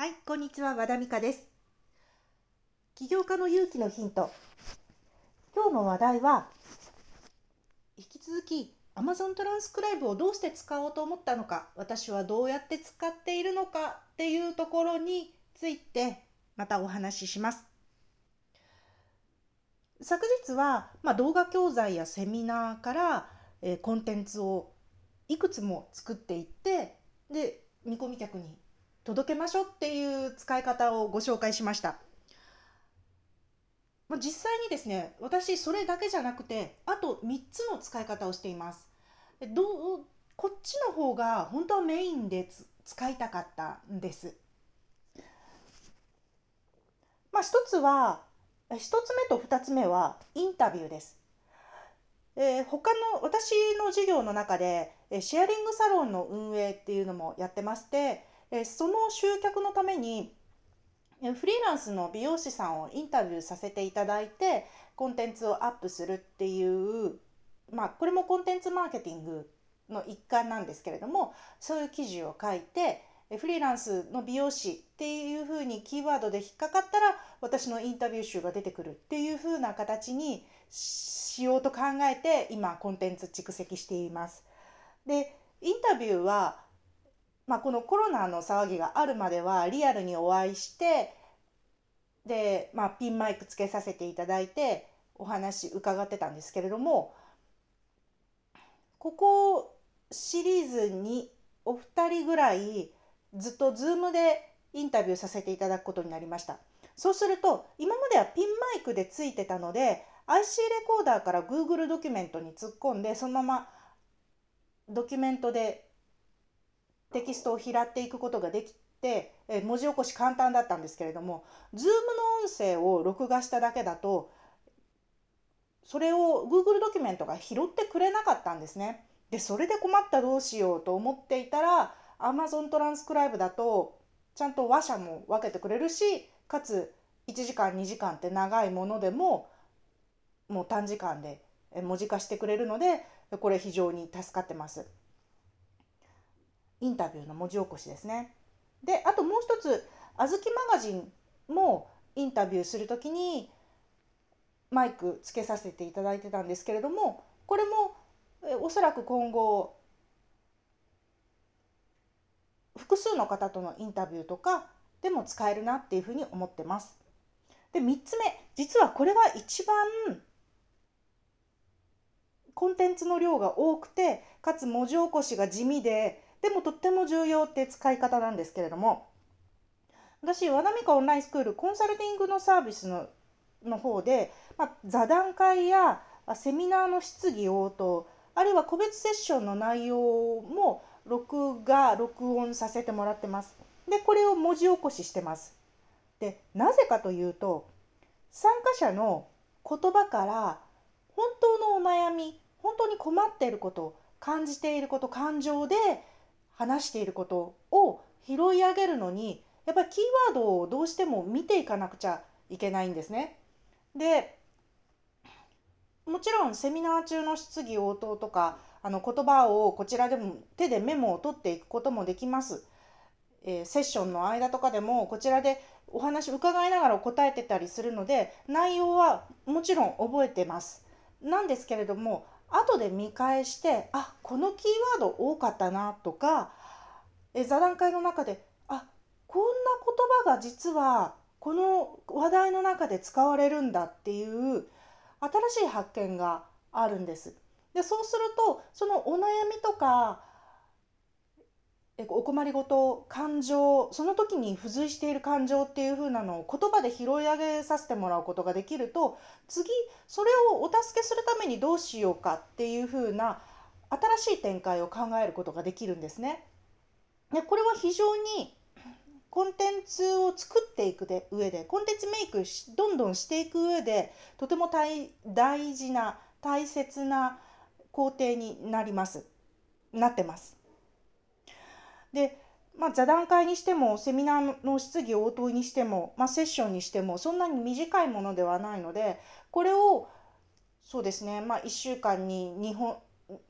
はい、こんにちは、和田美香です。起業家の勇気のヒント。今日の話題は、引き続き Amazon トランスクライブをどうして使おうと思ったのか、私はどうやって使っているのかっていうところについてまたお話しします。昨日は、まあ、動画教材やセミナーから、えーコンテンツをいくつも作っていってで見込み客に届けましょうっていう使い方をご紹介しました。実際にですね私それだけじゃなくてあと3つの使い方をしています。どうこっちの方が本当はメインで使いたかったんです。まあ、一つは一つ目と二つ目はインタビューです。えー他の私の授業の中でシェアリングサロンの運営っていうのもやってましてえその集客のためにフリーランスの美容師さんをインタビューさせていただいてコンテンツをアップするっていうまあこれもコンテンツマーケティングの一環なんですけれどもそういう記事を書いてフリーランスの美容師っていうふうにキーワードで引っかかったら私のインタビュー集が出てくるっていうふうな形にしようと考えて今コンテンツ蓄積しています。でインタビューはまあ、このコロナの騒ぎがあるまではリアルにお会いしてで、まあ、ピンマイクつけさせていただいてお話伺ってたんですけれどもここシリーズにお二人ぐらいずっと Zoom でインタビューさせていただくことになりました。そうすると今まではピンマイクでついてたので IC レコーダーから Google ドキュメントに突っ込んでそのままドキュメントでテキストを拾っていくことができてえ文字起こし簡単だったんですけれども Zoom の音声を録画しただけだとそれを Google ドキュメントが拾ってくれなかったんですね。でそれで困ったどうしようと思っていたら Amazon トランスクライブだとちゃんと話者も分けてくれるしかつ1時間2時間って長いものでももう短時間で文字化してくれるのでこれ非常に助かってます。インタビューの文字起こしですね。であともう一つ「あずきマガジン」もインタビューするときにマイクつけさせていただいてたんですけれどもこれもおそらく今後複数の方とのインタビューとかでも使えるなっていうふうに思ってます。で3つ目実はこれが一番コンテンツの量が多くてかつ文字起こしが地味ででもとっても重要って使い方なんですけれども私和田美香オンラインスクールコンサルティングのサービスのの方で、まあ、座談会やセミナーの質疑応答あるいは個別セッションの内容も録画録音させてもらってます。でこれを文字起こししてます。でなぜかというと参加者の言葉から本当のお悩み本当に困っていること感じていること感情で話していることを拾い上げるのにやっぱりキーワードをどうしても見ていかなくちゃいけないんですね。でもちろんセミナー中の質疑応答とかあの言葉をこちらでも手でメモを取っていくこともできます。えーセッションの間とかでもこちらでお話伺いながら答えてたりするので内容はもちろん覚えてます。なんですけれども後で見返してあこのキーワード多かったなとかえ座談会の中であこんな言葉が実はこの話題の中で使われるんだっていう新しい発見があるんです。でそうするとそのお悩みとかお困りごと感情その時に付随している感情っていう風なのを言葉で拾い上げさせてもらうことができると次それをお助けするためにどうしようかっていう風な新しい展開を考えることができるんですね。でこれは非常にコンテンツを作っていくで上でコンテンツメイクどんどんしていく上でとても大大事な大切な工程になりますなってます。で、まあ、座談会にしてもセミナーの質疑応答にしても、まあ、セッションにしてもそんなに短いものではないのでこれをそうですね、まあ、1週間に2本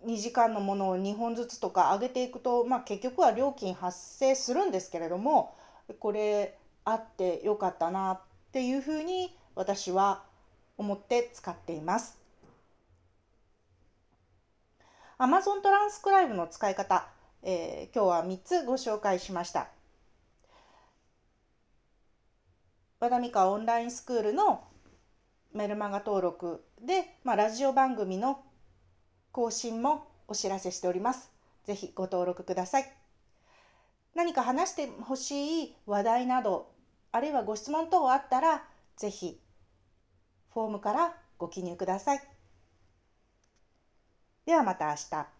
2時間のものを2本ずつとか上げていくと、まあ、結局は料金発生するんですけれどもこれあってよかったなっていうふうに私は思って使っています。Amazon トランスクライブの使い方、えー、今日は3つご紹介しました。和田美香オンラインスクールのメルマガ登録で、まあ、ラジオ番組の更新もお知らせしております。ぜひご登録ください。何か話してほしい話題など、あるいはご質問等あったら、ぜひフォームからご記入ください。ではまた明日。